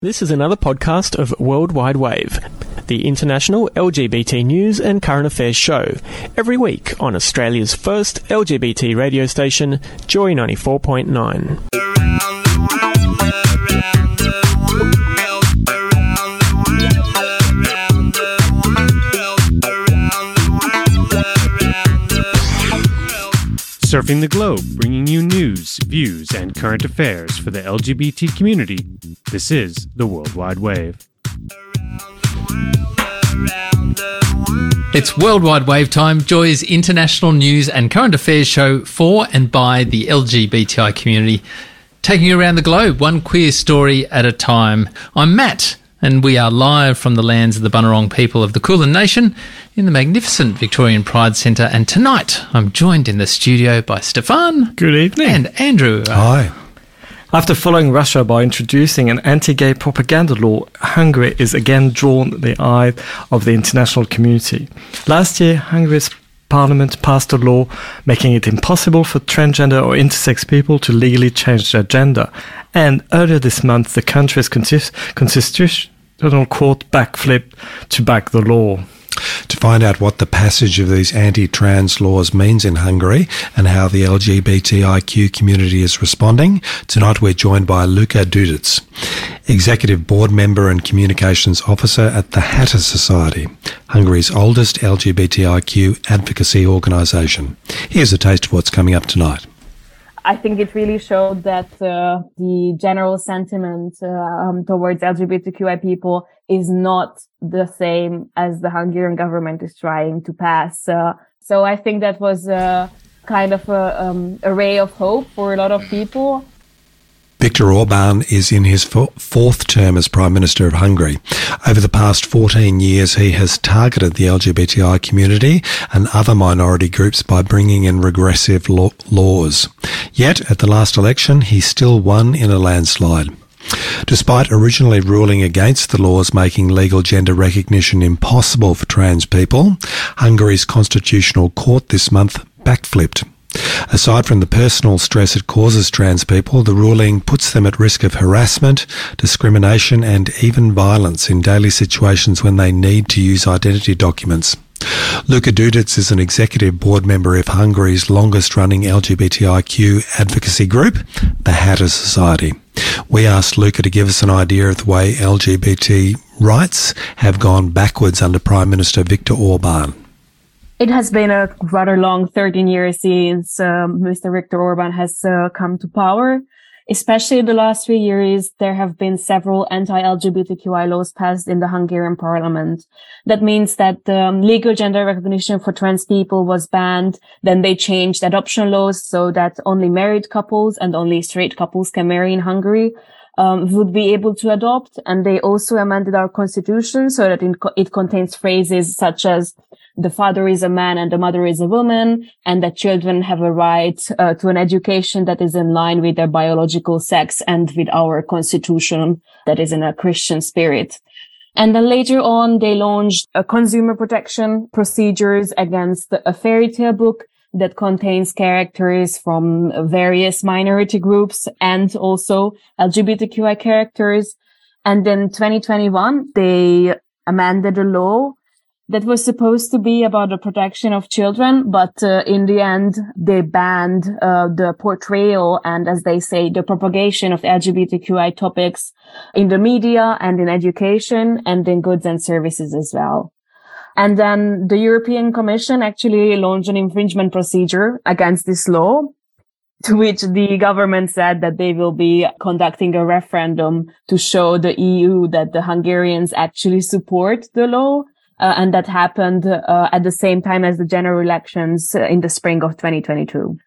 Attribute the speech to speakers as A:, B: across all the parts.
A: This is another podcast of Worldwide Wave, the international LGBT news and current affairs show, every week on Australia's first LGBT radio station, Joy 94.9.
B: Surfing the globe, bringing you news, views, and current affairs for the LGBT community. This is the Worldwide Wave.
C: It's Worldwide Wave Time, Joy's international news and current affairs show for and by the LGBTI community, taking you around the globe, one queer story at a time. I'm Matt, and we are live from the lands of the Bunurong people of the Kulin Nation in the magnificent Victorian Pride Centre. And tonight, I'm joined in the studio by Stefan.
D: Good evening.
C: And Andrew.
E: Hi.
D: After following Russia by introducing an anti gay propaganda law, Hungary is again drawn the eye of the international community. Last year, Hungary's parliament passed a law making it impossible for transgender or intersex people to legally change their gender. And earlier this month, the country's constitutional court backflipped to back the law.
E: To find out what the passage of these anti trans laws means in Hungary and how the LGBTIQ community is responding, tonight we're joined by Luca Dudits, Executive Board Member and Communications Officer at the Hatter Society, Hungary's oldest LGBTIQ advocacy organisation. Here's a taste of what's coming up tonight.
F: I think it really showed that uh, the general sentiment uh, um, towards LGBTQI people is not the same as the Hungarian government is trying to pass. Uh, so I think that was kind of a, um, a ray of hope for a lot of people.
E: Viktor Orban is in his fourth term as Prime Minister of Hungary. Over the past 14 years, he has targeted the LGBTI community and other minority groups by bringing in regressive law- laws. Yet, at the last election, he still won in a landslide. Despite originally ruling against the laws making legal gender recognition impossible for trans people, Hungary's constitutional court this month backflipped Aside from the personal stress it causes trans people, the ruling puts them at risk of harassment, discrimination, and even violence in daily situations when they need to use identity documents. Luca Dudits is an executive board member of Hungary's longest running LGBTIQ advocacy group, the Hatter Society. We asked Luca to give us an idea of the way LGBT rights have gone backwards under Prime Minister Viktor Orban.
F: It has been a rather long 13 years since um, Mr. Viktor Orban has uh, come to power. Especially in the last three years, there have been several anti-LGBTQI laws passed in the Hungarian parliament. That means that um, legal gender recognition for trans people was banned. Then they changed adoption laws so that only married couples and only straight couples can marry in Hungary. Um, would be able to adopt. And they also amended our constitution so that it, co- it contains phrases such as the father is a man and the mother is a woman and that children have a right uh, to an education that is in line with their biological sex and with our constitution that is in a Christian spirit. And then later on, they launched a consumer protection procedures against a fairy tale book that contains characters from various minority groups and also LGBTQI characters. And in 2021, they amended a law that was supposed to be about the protection of children, but uh, in the end, they banned uh, the portrayal and, as they say, the propagation of LGBTQI topics in the media and in education and in goods and services as well. And then the European Commission actually launched an infringement procedure against this law, to which the government said that they will be conducting a referendum to show the EU that the Hungarians actually support the law uh, and that happened uh, at the same time as the general elections uh, in the spring of 2022.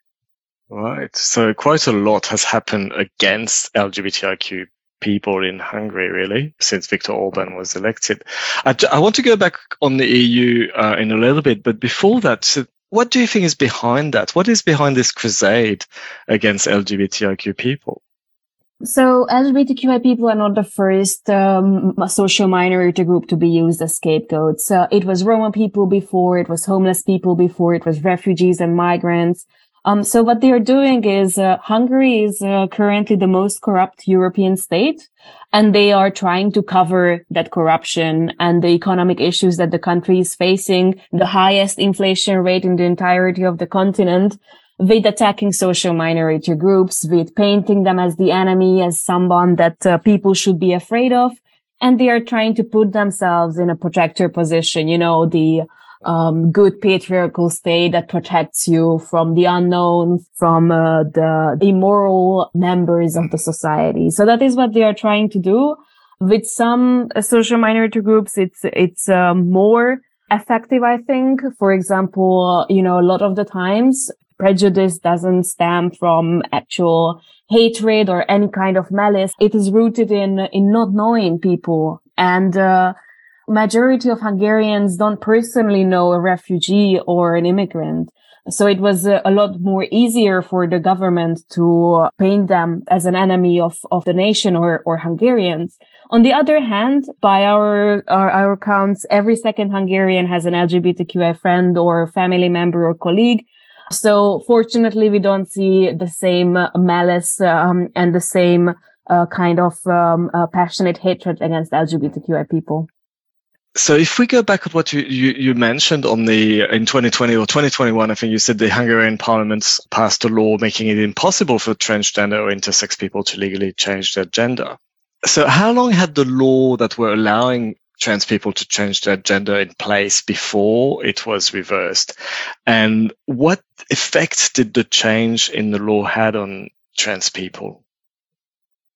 G: Right. So quite a lot has happened against LGBTIQ people in Hungary, really, since Viktor Orban was elected. I, I want to go back on the EU uh, in a little bit, but before that, so what do you think is behind that? What is behind this crusade against LGBTIQ people?
F: So LGBTQI people are not the first um, social minority group to be used as scapegoats. Uh, it was Roma people before, it was homeless people before, it was refugees and migrants. Um, so what they are doing is uh, Hungary is uh, currently the most corrupt European state, and they are trying to cover that corruption and the economic issues that the country is facing, the highest inflation rate in the entirety of the continent, with attacking social minority groups, with painting them as the enemy, as someone that uh, people should be afraid of. And they are trying to put themselves in a protector position, you know, the um, good patriarchal state that protects you from the unknown, from uh, the immoral members of the society. So that is what they are trying to do. With some uh, social minority groups, it's it's uh, more effective, I think. For example, you know, a lot of the times prejudice doesn't stem from actual hatred or any kind of malice. It is rooted in in not knowing people and. Uh, majority of Hungarians don't personally know a refugee or an immigrant. So it was a, lot more easier for the government to paint them as an enemy of, of the nation or, or Hungarians. On the other hand, by our, our, our every second Hungarian has an LGBTQI friend or family member or colleague. So fortunately, we don't see the same malice um, and the same uh, kind of um, uh, passionate hatred against LGBTQI people.
G: So if we go back at what you, you, you, mentioned on the in 2020 or 2021, I think you said the Hungarian parliament passed a law making it impossible for transgender or intersex people to legally change their gender. So how long had the law that were allowing trans people to change their gender in place before it was reversed? And what effect did the change in the law had on trans people?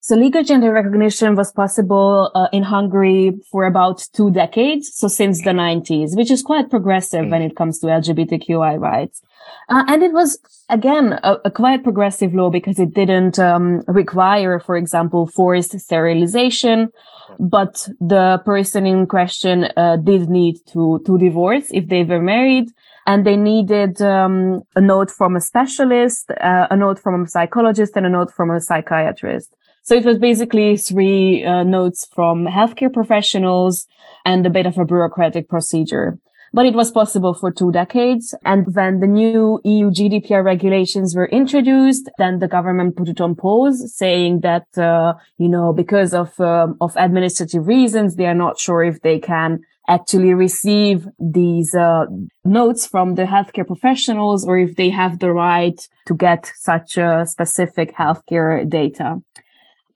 F: So legal gender recognition was possible uh, in Hungary for about two decades. So since the 90s, which is quite progressive when it comes to LGBTQI rights. Uh, and it was again a, a, quite progressive law because it didn't um, require, for example, forced sterilization, but the person in question uh, did need to to divorce if they were married, and they needed um, a note from a specialist, uh, a note from a psychologist, and a note from a psychiatrist. So it was basically three uh, notes from healthcare professionals and a bit of a bureaucratic procedure. But it was possible for two decades. And when the new EU GDPR regulations were introduced, then the government put it on pause, saying that, uh, you know, because of, um, of administrative reasons, they are not sure if they can actually receive these uh, notes from the healthcare professionals or if they have the right to get such a specific healthcare data.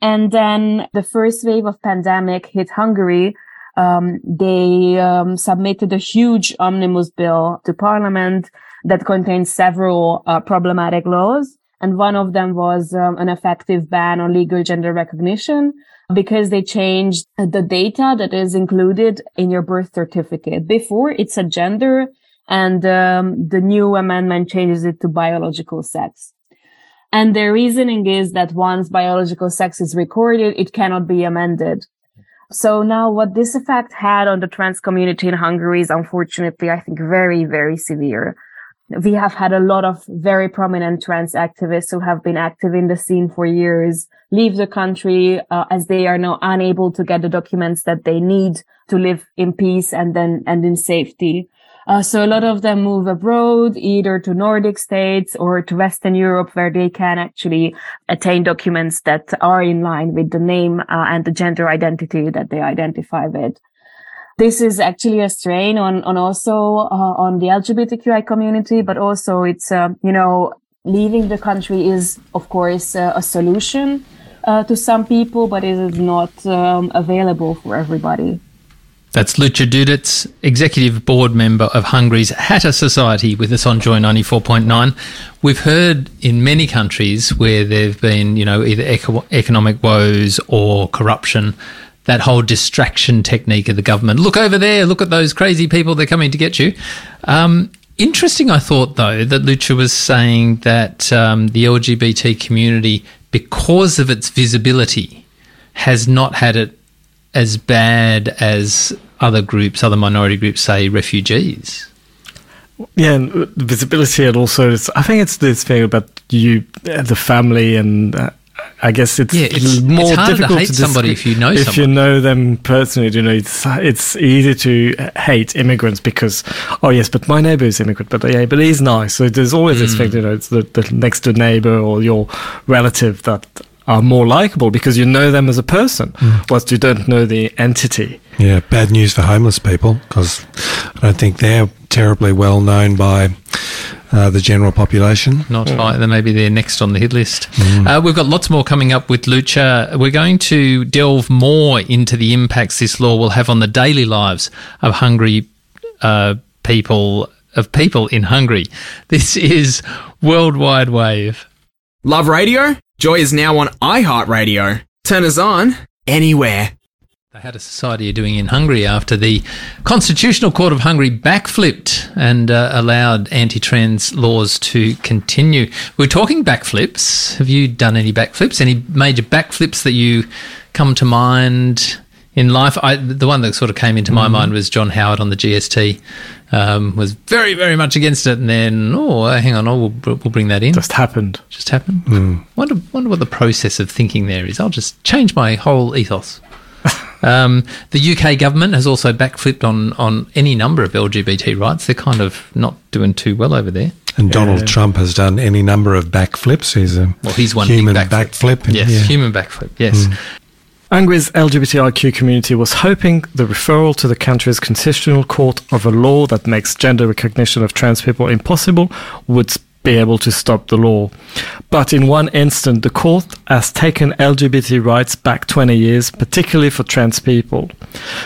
F: And then the first wave of pandemic hit Hungary. Um, they um, submitted a huge omnibus bill to parliament that contained several uh, problematic laws. And one of them was um, an effective ban on legal gender recognition because they changed the data that is included in your birth certificate. Before it's a gender and um, the new amendment changes it to biological sex. And their reasoning is that once biological sex is recorded, it cannot be amended. So now what this effect had on the trans community in Hungary is unfortunately, I think, very, very severe. We have had a lot of very prominent trans activists who have been active in the scene for years leave the country uh, as they are now unable to get the documents that they need to live in peace and then and in safety. Uh, so a lot of them move abroad, either to Nordic states or to Western Europe, where they can actually attain documents that are in line with the name uh, and the gender identity that they identify with. This is actually a strain on, on also uh, on the LGBTQI community, but also it's, uh, you know, leaving the country is, of course, uh, a solution uh, to some people, but it is not um, available for everybody.
C: That's Luca Dudits, Executive Board Member of Hungary's Hatter Society, with us on Joy 94.9. We've heard in many countries where there have been, you know, either eco- economic woes or corruption, that whole distraction technique of the government. Look over there, look at those crazy people, they're coming to get you. Um, interesting, I thought, though, that Luca was saying that um, the LGBT community, because of its visibility, has not had it as bad as other groups, other minority groups, say refugees.
D: Yeah, and visibility, and also I think it's this thing about you, uh, the family, and uh, I guess it's,
C: Yeah, it's-
D: more
C: it's harder to
D: difficult
C: hate
D: to
C: somebody if you know
D: if you know them personally. You know, it's it's easy to hate immigrants because oh yes, but my neighbor is immigrant, but yeah, but he's nice. So there's always this
C: Mm.
D: thing, you know, it's the, the next door neighbor or your relative that are more likable because you know them as a person,
C: Mm.
D: whilst you don't know the entity.
E: Yeah, bad news for homeless people because I don't think they're terribly well known by uh, the general population.
C: Not high. Then maybe they're next on the hit list. Uh, we've got lots more coming up with Luca. We're going to delve more into the impacts this law will have on the daily lives of hungry uh, people, of people in Hungary. This is Worldwide Wave.
H: Love radio? Joy is now on iHeartRadio. Turn us on anywhere.
C: They had a society doing in Hungary after the Constitutional Court of Hungary backflipped and uh, allowed anti-trans laws to continue. We're talking backflips. Have you done any backflips? Any major backflips that you come to mind in life? I, the one that sort of came into my mind was John Howard on the GST. Um, was very, very much against it, and then oh, hang on, oh, we'll, we'll bring that in.
D: Just happened.
C: Just happened. Wonder, wonder what the process of thinking there is. I'll just change my whole ethos. um, the UK government has also backflipped on on any number of LGBT rights. They're kind of not doing too well over there.
E: And Donald Trump has done any number of backflips. He's a
C: Well, he's one
E: human
C: backflip.
E: backflip.
C: Yes,
E: yeah.
C: human backflip. Yes.
D: Hungary's LGBTIQ community was hoping the referral to the country's constitutional court of a law that makes gender recognition of trans people impossible would be able to stop the law. But in one instant, the court has taken LGBT rights back 20 years, particularly for trans people.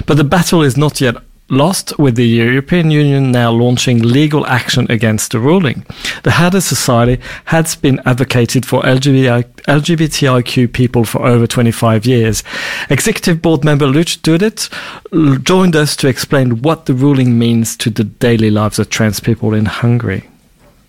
D: But the battle is not yet lost, with the European Union now launching legal action against the ruling. The Hatter Society has been advocated for LGBTIQ people for over 25 years. Executive Board member Luch Dudit joined us to explain what the ruling means to the daily lives of trans people in Hungary.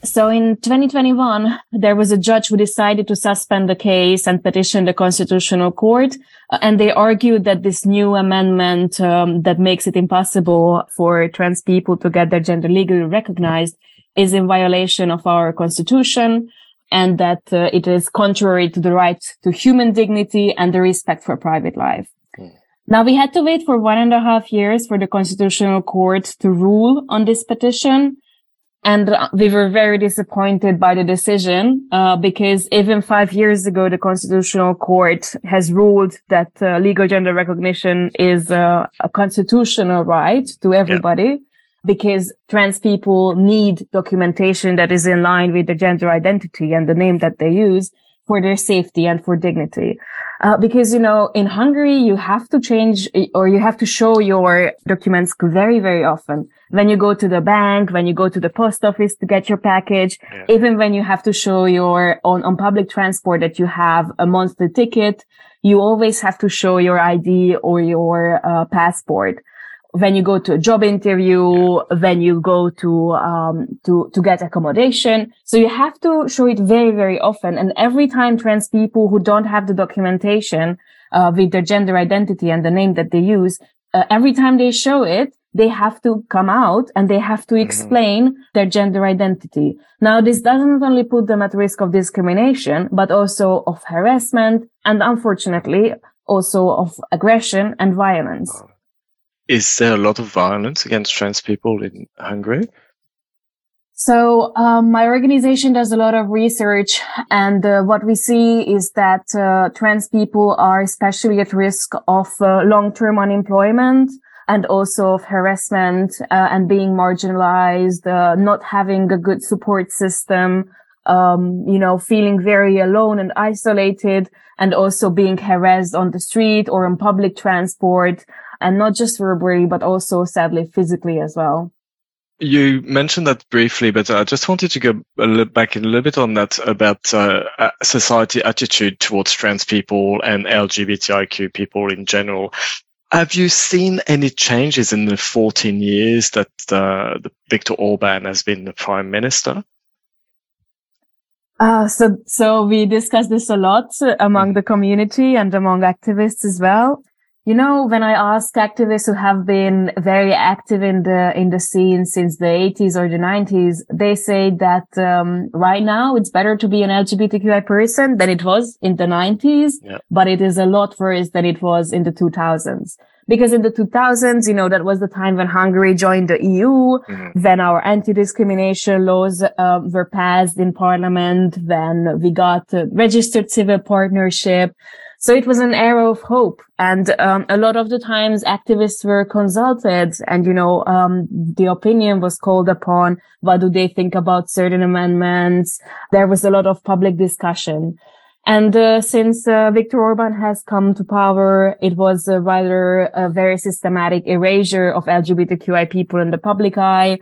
F: So in 2021, there was a judge who decided to suspend the case and petition the constitutional court. Uh, and they argued that this new amendment um, that makes it impossible for trans people to get their gender legally recognized is in violation of our constitution and that uh, it is contrary to the right to human dignity and the respect for private life. Now we had to wait for one and a half years for the constitutional court to rule on this petition. And uh, we were very disappointed by the decision uh, because even five years ago, the Constitutional Court has ruled that uh, legal gender recognition is uh, a constitutional right to everybody because trans people need documentation that is in line with their gender identity and the name that they use for their safety and for dignity. Uh, because, you know, in Hungary, you have to change or you have to show your documents very, very often. When you go to the bank, when you go to the post office to get your package, even when you have to show your on, on public transport that you have a monthly ticket, you always have to show your ID or your uh, passport when you go to a job interview, when you go to um, to to get accommodation. So you have to show it very very often. And every time trans people who don't have the documentation uh, with their gender identity and the name that they use, uh, every time they show it, they have to come out and they have to explain their gender identity. Now, this doesn't only put them at risk of discrimination, but also of harassment and unfortunately also of aggression and violence.
G: Is there a lot of violence against trans people in Hungary?
F: So um, my organization does a lot of research, and uh, what we see is that uh, trans people are especially at risk of uh, long-term unemployment and also of harassment uh, and being marginalized, uh, not having a good support system, um, you know, feeling very alone and isolated, and also being harassed on the street or on public transport, and not just verbally, but also sadly physically as well.
G: You mentioned that briefly, but I just wanted to go a little back a little bit on that about uh, society attitude towards trans people and LGBTIQ people in general. Have you seen any changes in the 14 years that uh, the Viktor Orban has been the prime minister?
F: Uh, so, so we discuss this a lot among the community and among activists as well. You know, when I ask activists who have been very active in the, in the scene since the 80s or the 90s, they say that, um, right now it's better to be an LGBTQI person than it was in the 90s,
G: Yeah.
F: but it is a lot worse than it was in the 2000s. Because in the 2000s, you know, that was the time when Hungary joined the EU,
G: Mhm.
F: then our anti-discrimination laws uh, were passed in parliament, then we got a registered civil partnership. So it was an era of hope. And um, a lot of the times activists were consulted and, you know, um, the opinion was called upon. What do they think about certain amendments? There was a lot of public discussion. And uh, since uh, Viktor Orban has come to power, it was rather a very systematic erasure of LGBTQI people in the public eye.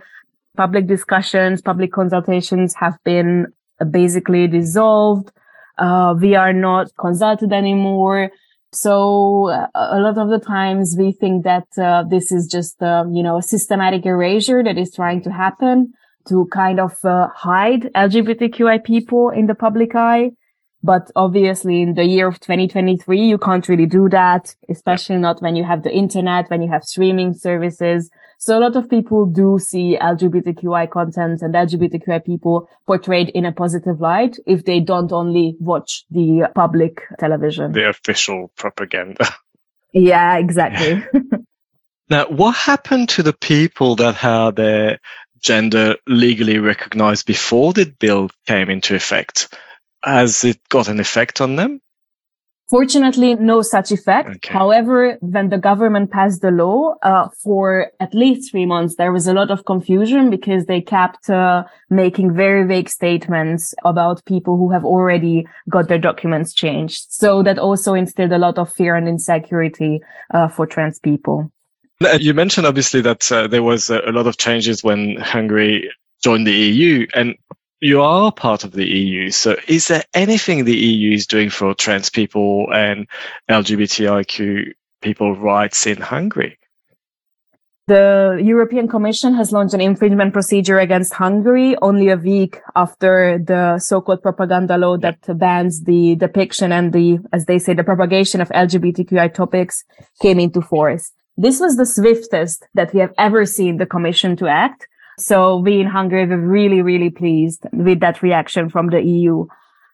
F: Public discussions, public consultations have been basically dissolved. Uh, we are not consulted anymore. So uh, a lot of the times we think that uh, this is just, um, you know, a systematic erasure that is trying to happen to kind of uh, hide LGBTQI people in the public eye. But obviously in the year of 2023, you can't really do that, especially not when you have the internet, when you have streaming services. So a lot of people do see LGBTQI content and LGBTQI people portrayed in a positive light if they don't only watch the public television.
G: The official propaganda.
F: Yeah, exactly.
G: Now, what happened to the people that had their gender legally recognized before the bill came into effect? Has it got an effect on them?
F: Fortunately, no such effect.
G: Okay.
F: However, when the government passed the law, uh, for at least three months, there was a lot of confusion because they kept uh, making very vague statements about people who have already got their documents changed. So that also instilled a lot of fear and insecurity uh, for trans people.
G: You mentioned obviously that uh, there was a, a lot of changes when Hungary joined the EU and you are part of the EU. So is there anything the EU is doing for trans people and LGBTIQ people rights in Hungary?
F: The European Commission has launched an infringement procedure against Hungary only a week after the so-called propaganda law that bans the depiction and the, as they say, the propagation of LGBTQI topics came into force. This was the swiftest that we have ever seen the Commission to act. So we in Hungary were really, really pleased with that reaction from the EU.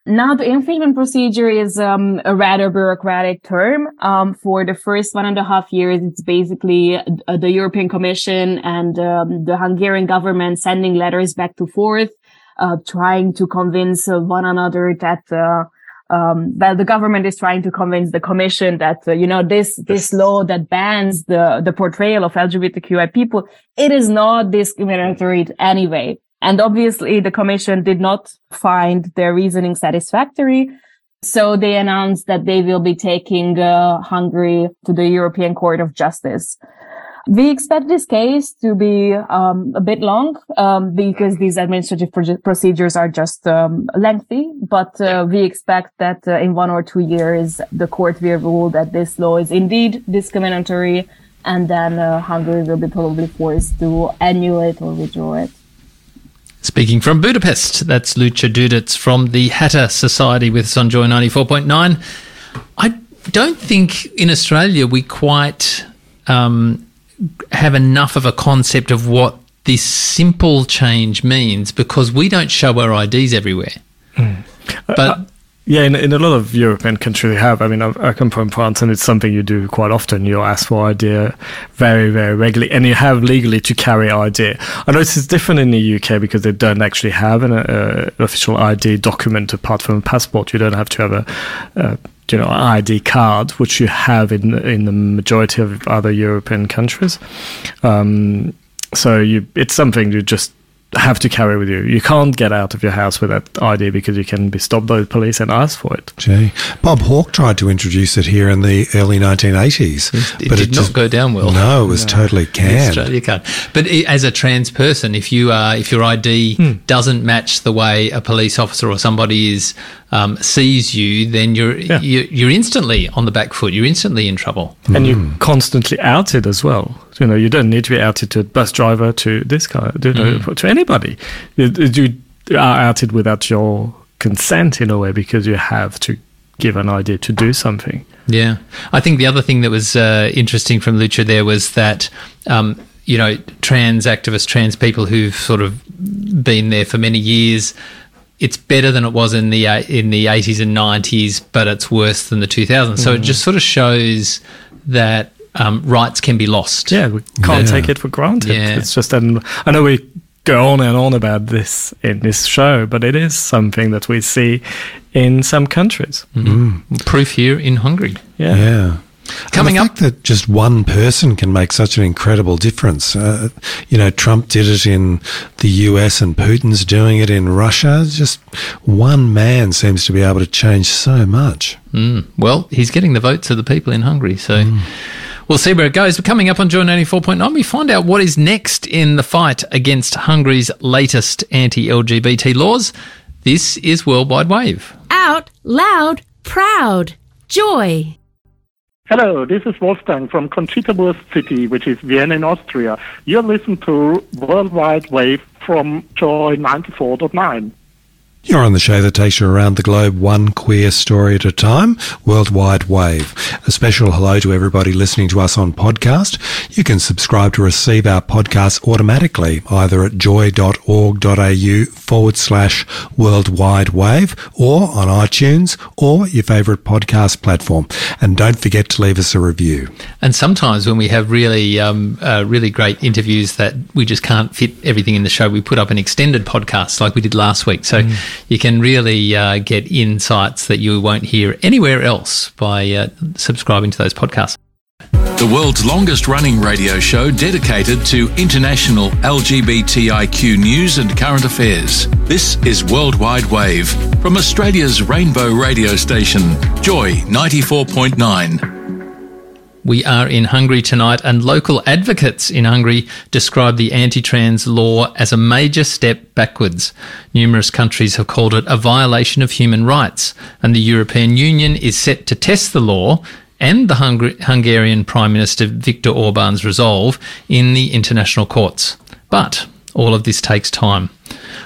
F: Now the infringement procedure is um, a rather bureaucratic term. Um, for the first one and a half years, it's basically uh, the European Commission and um, the Hungarian government sending letters back to forth, uh, trying to convince uh, one another that uh, um, well, the government is trying to convince the commission that uh, you know this this law that bans the the portrayal of LGBTQI people it is not discriminatory anyway. And obviously, the commission did not find their reasoning satisfactory. So they announced that they will be taking uh, Hungary to the European Court of Justice. We expect this case to be um, a bit long um, because these administrative pro- procedures are just um, lengthy. But uh, we expect that uh, in one or two years, the court will rule that this law is indeed discriminatory, and then uh, Hungary will be probably forced to annul it or withdraw it.
C: Speaking from Budapest, that's Luca Dudits from the Hatter Society with us on Joy 94.9. I don't think in Australia we quite um, have enough of a concept of what this simple change means because we don't show our IDs everywhere. Hmm. But uh, uh,
D: Yeah, in, in a lot of European countries, we have. I mean, I, I come from France, and it's something you do quite often. You ask for ID very, very regularly, and you have legally to carry ID. I know it's different in the UK because they don't actually have an uh, official ID document apart from a passport. You don't have to have a, uh, you know, an ID card, which you have in in the majority of other European countries. Um, so you, it's something you just have to carry with you. You can't get out of your house with that ID because you can be stopped by the police and asked for it.
E: Gee. Bob Hawke tried to introduce it here in the early 1980s.
C: it did not go down well.
E: No, it was totally canned.
C: Australia can't. But i- as a trans person, if you are, if your ID
D: Hmm.
C: doesn't match the way a police officer or somebody is um, sees you, then you're,
D: Yeah.
C: you're you're instantly on the back foot. You're instantly in trouble.
D: And you're constantly outed as well. You know, you don't need to be outed to a bus driver, to this guy, you know, to anybody. You, you are outed without your consent in a way because you have to give an idea to do something.
C: Yeah. I think the other thing that was uh, interesting from Luca there was that, um, you know, trans activists, trans people who've sort of been there for many years, it's better than it was in the uh, in the 80s and 90s, but it's worse than the 2000s. So it just sort of shows that um, rights can be lost.
D: Yeah, we can't
E: Yeah.
D: take it for granted.
C: Yeah.
D: It's just, an, I know we go on and on about this in this show, but it is something that we see in some countries.
C: Proof here in Hungary.
D: Yeah.
E: Yeah.
C: Coming
E: and the
C: up-
E: fact that just one person can make such an incredible difference. Uh, you know, Trump did it in the US and Putin's doing it in Russia. Just one man seems to be able to change so much.
C: Mm. Well, he's getting the votes of the people in Hungary. So we'll see where it goes. But coming up on Joy 94.9, we find out what is next in the fight against Hungary's latest anti LGBT laws. This is Worldwide Wave.
I: Out loud, proud, joy.
J: Hello, this is Wolfgang from Conchita City, which is Vienna in Austria. You're listening to Worldwide Wave from Joy 94.9.
E: You're on the show that takes you around the globe one queer story at a time, Worldwide Wave. A special hello to everybody listening to us on podcast. You can subscribe to receive our podcast automatically either at joy.org.au forward slash worldwide wave or on iTunes or your favourite podcast platform. And don't forget to leave us a review.
C: And sometimes when we have really, um, uh, really great interviews that we just can't fit everything in the show, we put up an extended podcast like we did last week. So you can really uh, get insights that you won't hear anywhere else by uh, subscribing to those podcasts.
K: The world's longest running radio show dedicated to international LGBTIQ news and current affairs. This is Worldwide Wave from Australia's rainbow radio station, Joy 94.9.
C: We are in Hungary tonight, and local advocates in Hungary describe the anti trans law as a major step backwards. Numerous countries have called it a violation of human rights, and the European Union is set to test the law and the Hungar- Hungarian Prime Minister Viktor Orban's resolve in the international courts. But all of this takes time.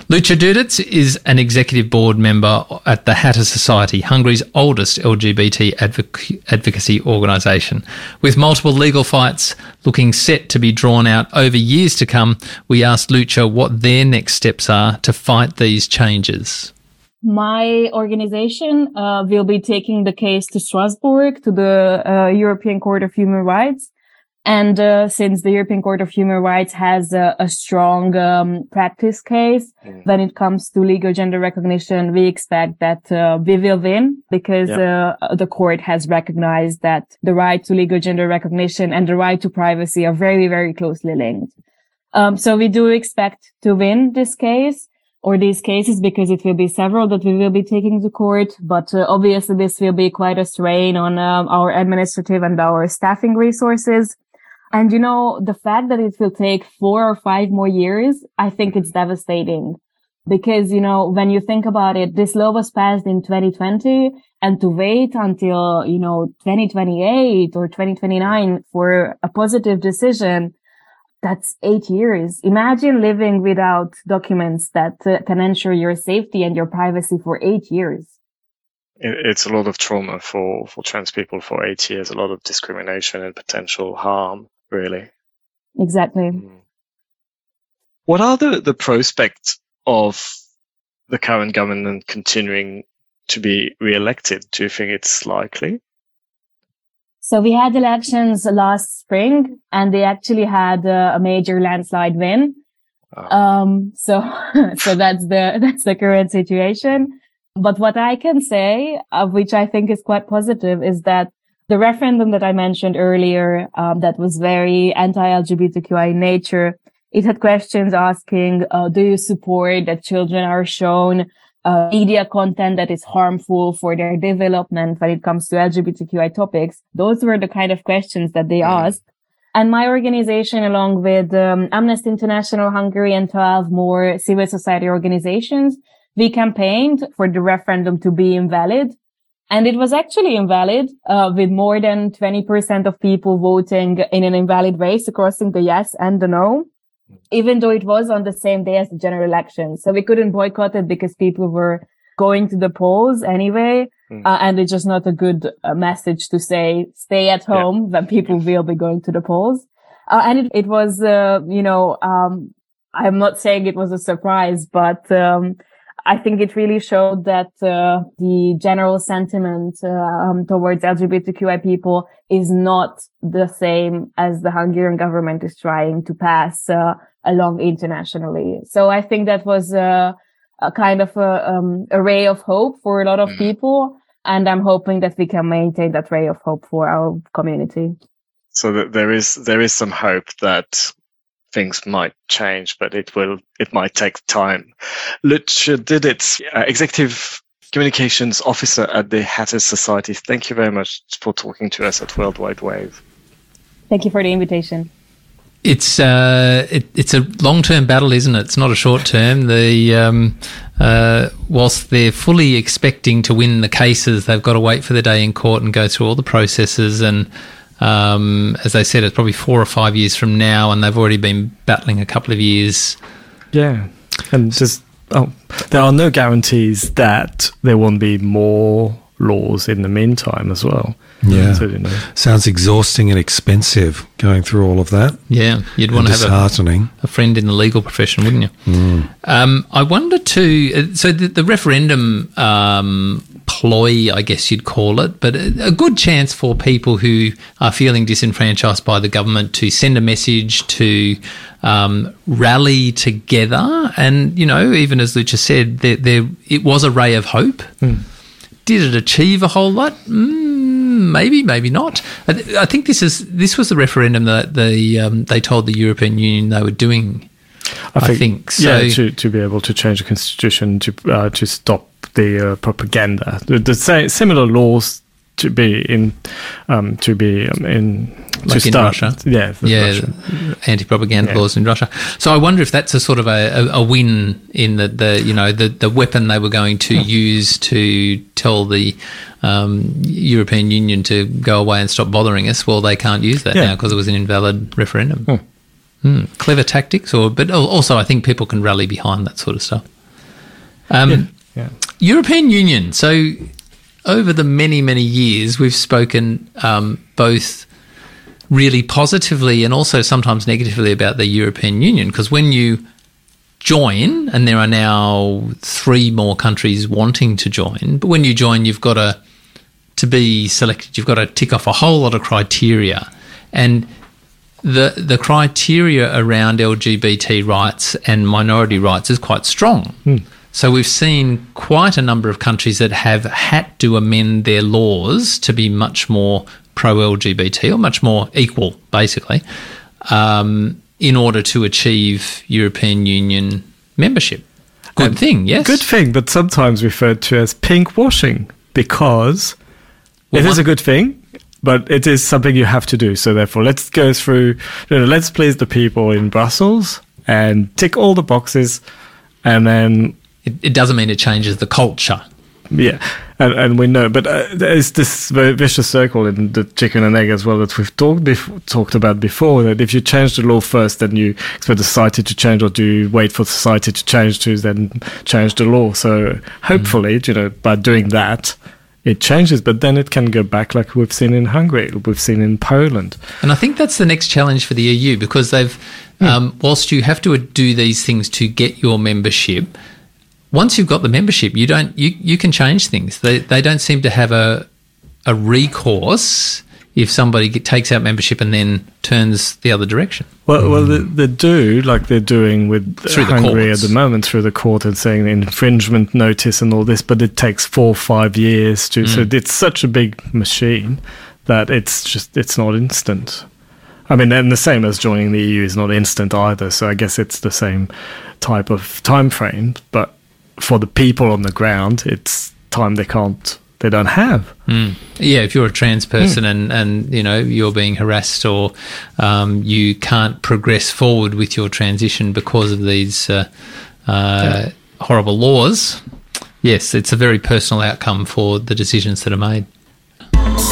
C: Luca Dudits is an executive board member at the Hatter Society, Hungary's oldest LGBT advoc- advocacy organisation. With multiple legal fights looking set to be drawn out over years to come, we asked Luca what their next steps are to fight these changes.
F: My organization uh, will be taking the case to Strasbourg, to the uh, European Court of Human Rights. And uh, since the European Court of Human Rights has a, a strong um, practice case when it comes to legal gender recognition, we expect that uh, we will win because uh, the court has recognized that the right to legal gender recognition and the right to privacy are very, very closely linked. Um, so we do expect to win this case or these cases because it will be several that we will be taking to court. But uh, obviously this will be quite a strain on um, our administrative and our staffing resources. And you know, the fact that it will take four or five more years, I think it's devastating. Because, you know, when you think about it, this law was passed in 2020 and to wait until, you know, 2028 or 2029 for a positive decision, that's eight years. Imagine living without documents that uh, can ensure your safety and your privacy for eight years.
G: It's a lot of trauma for, for trans people for eight years, a lot of discrimination and potential harm, really.
F: Exactly.
G: What are the, the prospects of the current government continuing to be re-elected? Do you think it's likely?
F: So we had elections last spring and they actually had uh, a major landslide win. Um, so, so that's the, that's the current situation. But what I can say, uh, which I think is quite positive, is that the referendum that I mentioned earlier, um, that was very anti-LGBTQI in nature, it had questions asking, uh, do you support that children are shown uh, media content that is harmful for their development when it comes to LGBTQI topics? Those were the kind of questions that they asked. And my organization, along with um, Amnesty International Hungary and 12 more civil society organizations, we campaigned for the referendum to be invalid. And it was actually invalid, uh, with more than 20% of people voting in an invalid race, crossing the yes and the no, even though it was on the same day as the general election. So we couldn't boycott it because people were going to the polls anyway. Uh, and it's just not a good uh, message to say, stay at home when people will be going to the polls. Uh, and it, it was, uh, you know, um, I'm not saying it was a surprise, but, um, I think it really showed that uh, the general sentiment uh, um, towards LGBTQI people is not the same as the Hungarian government is trying to pass uh, along internationally. So I think that was a, a kind of a, um, a, ray of hope for a lot of people. And I'm hoping that we can maintain that ray of hope for our community.
G: So that there is there is some hope that things might change, but it will it might take time. Lucia Didit, uh, executive communications officer at the Hatters Society. Thank you very much for talking to us at Worldwide Wave.
F: Thank you for the invitation.
C: It's uh, it, it's a long term battle, isn't it? It's not a short term. The um, uh, whilst they're fully expecting to win the cases, they've got to wait for the day in court and go through all the processes. And um, as I said, it's probably four or five years from now, and they've already been battling a couple of years.
D: Yeah, and just oh, there are no guarantees that there won't be more laws in the meantime as well.
E: Yeah.
D: So, you know.
E: Sounds exhausting and expensive going through all of that.
C: Yeah, you'd want to have
E: disheartening.
C: a, a friend in the legal profession, wouldn't you?
E: Mm.
C: Um, I wonder too. uh, So the, the referendum um, ploy, I guess you'd call it, but a, a good chance for people who are feeling disenfranchised by the government to send a message to um, rally together, and you know, even as Lucia said, there, there it was a ray of hope. Did it achieve a whole lot? Mm, maybe, maybe not. I, th- I think this is this was the referendum that the um, they told the European Union they were doing. I think, so.
D: yeah, to, to be able to change the constitution to uh, to stop the uh, propaganda. The, the sa- similar laws to be in um, to be um, in to
C: in
D: start.
C: Russia.
D: Yeah,
C: yeah,
D: Russia.
C: anti-propaganda
D: Yeah.
C: laws in Russia. So I wonder if that's a sort of a, a, a win in the, the you know the, the weapon they were going to use to tell the um, European Union to go away and stop bothering us. Well, they can't use that
D: Yeah.
C: now because it was an invalid referendum. Hmm. Clever tactics, or but also I think people can rally behind that sort of stuff. Um,
D: yeah.
C: European Union. So over the many many years, we've spoken um, both really positively and also sometimes negatively about the European Union because when you join, and there are now three more countries wanting to join, but when you join, you've got to to be selected. You've got to tick off a whole lot of criteria, and the the criteria around LGBT rights and minority rights is quite strong. So we've seen quite a number of countries that have had to amend their laws to be much more pro LGBT or much more equal, basically, um, in order to achieve European Union membership. Good
D: And
C: thing, yes.
D: Good thing, but sometimes referred to as pink washing because
C: Well,
D: it is
C: one-
D: a good thing, but it is something you have to do. So therefore, let's go through. You know, let's please the people in Brussels and tick all the boxes, and then
C: It, it doesn't mean it changes the culture.
D: yeah, and, and we know, but uh, there's this vicious circle in the chicken and egg as well that we've talked bef- talked about before. That if you change the law first, then you expect society to change, or do you wait for society to change to then change the law? So hopefully, you know, by doing that, it changes. But then it can go back, like we've seen in Hungary, we've seen in Poland.
C: And I think that's the next challenge for the EU because they've, um, whilst you have to do these things to get your membership, once you've got the membership, you don't you, you can change things. They they don't seem to have a a recourse if somebody get, takes out membership and then turns the other direction.
D: Well, well, they, they do like they're doing with
C: Through
D: Hungary
C: courts.
D: at the moment through the court and saying infringement notice and all this, but it takes four or five years to. So
C: Mm.
D: it's such a big machine that it's just it's not instant. I mean, and the same as joining the EU is not instant either. So I guess it's the same type of time frame, but for the people on the ground, it's time they can't, they don't have.
C: Mm. Yeah, if you're a trans person and, and you know you're being harassed or um, you can't progress forward with your transition because of these uh, uh, horrible laws, yes, it's a very personal outcome for the decisions that are made.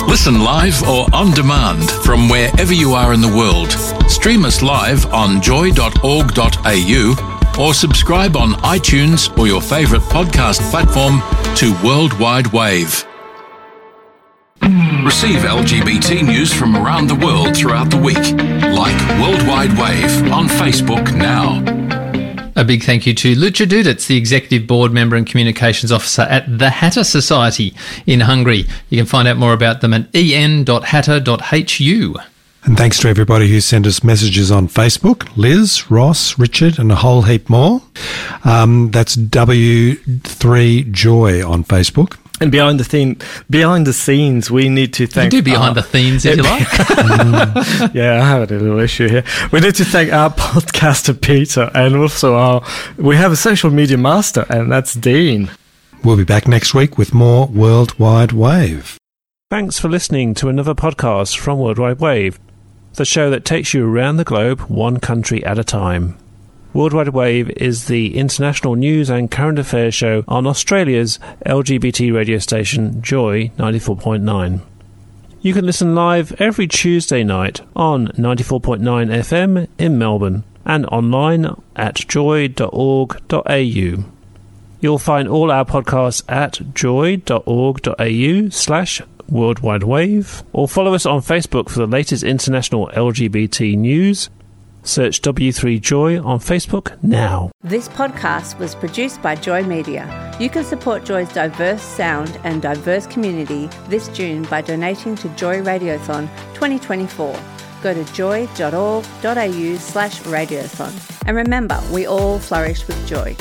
K: Listen live or on demand from wherever you are in the world. Stream us live on joy.org.au or subscribe on iTunes or your favourite podcast platform to Worldwide Wave. Receive LGBT news from around the world throughout the week. Like Worldwide Wave on Facebook now.
C: A big thank you to Lucia Dudits, the Executive Board Member and Communications Officer at the Hatter Society in Hungary. You can find out more about them at en.hatter.hu.
E: And thanks to everybody who sent us messages on Facebook Liz, Ross, Richard, and a whole heap more. Um, that's W3Joy on Facebook.
D: And behind the theme, behind the scenes, we need to thank.
C: You do behind
D: our-
C: the themes if you like.
D: yeah, I have a little issue here. We need to thank our podcaster Peter, and also our. We have a social media master, and that's Dean.
E: We'll be back next week with more Worldwide Wave.
A: Thanks for listening to another podcast from Worldwide Wave, the show that takes you around the globe one country at a time. Worldwide Wave is the international news and current affairs show on Australia's LGBT radio station Joy 94.9. You can listen live every Tuesday night on 94.9 FM in Melbourne and online at joy.org.au. You'll find all our podcasts at joy.org.au slash worldwide wave or follow us on Facebook for the latest international LGBT news. Search W3Joy on Facebook now.
L: This podcast was produced by Joy Media. You can support Joy's diverse sound and diverse community this June by donating to Joy Radiothon 2024. Go to joy.org.au slash radiothon. And remember, we all flourish with joy.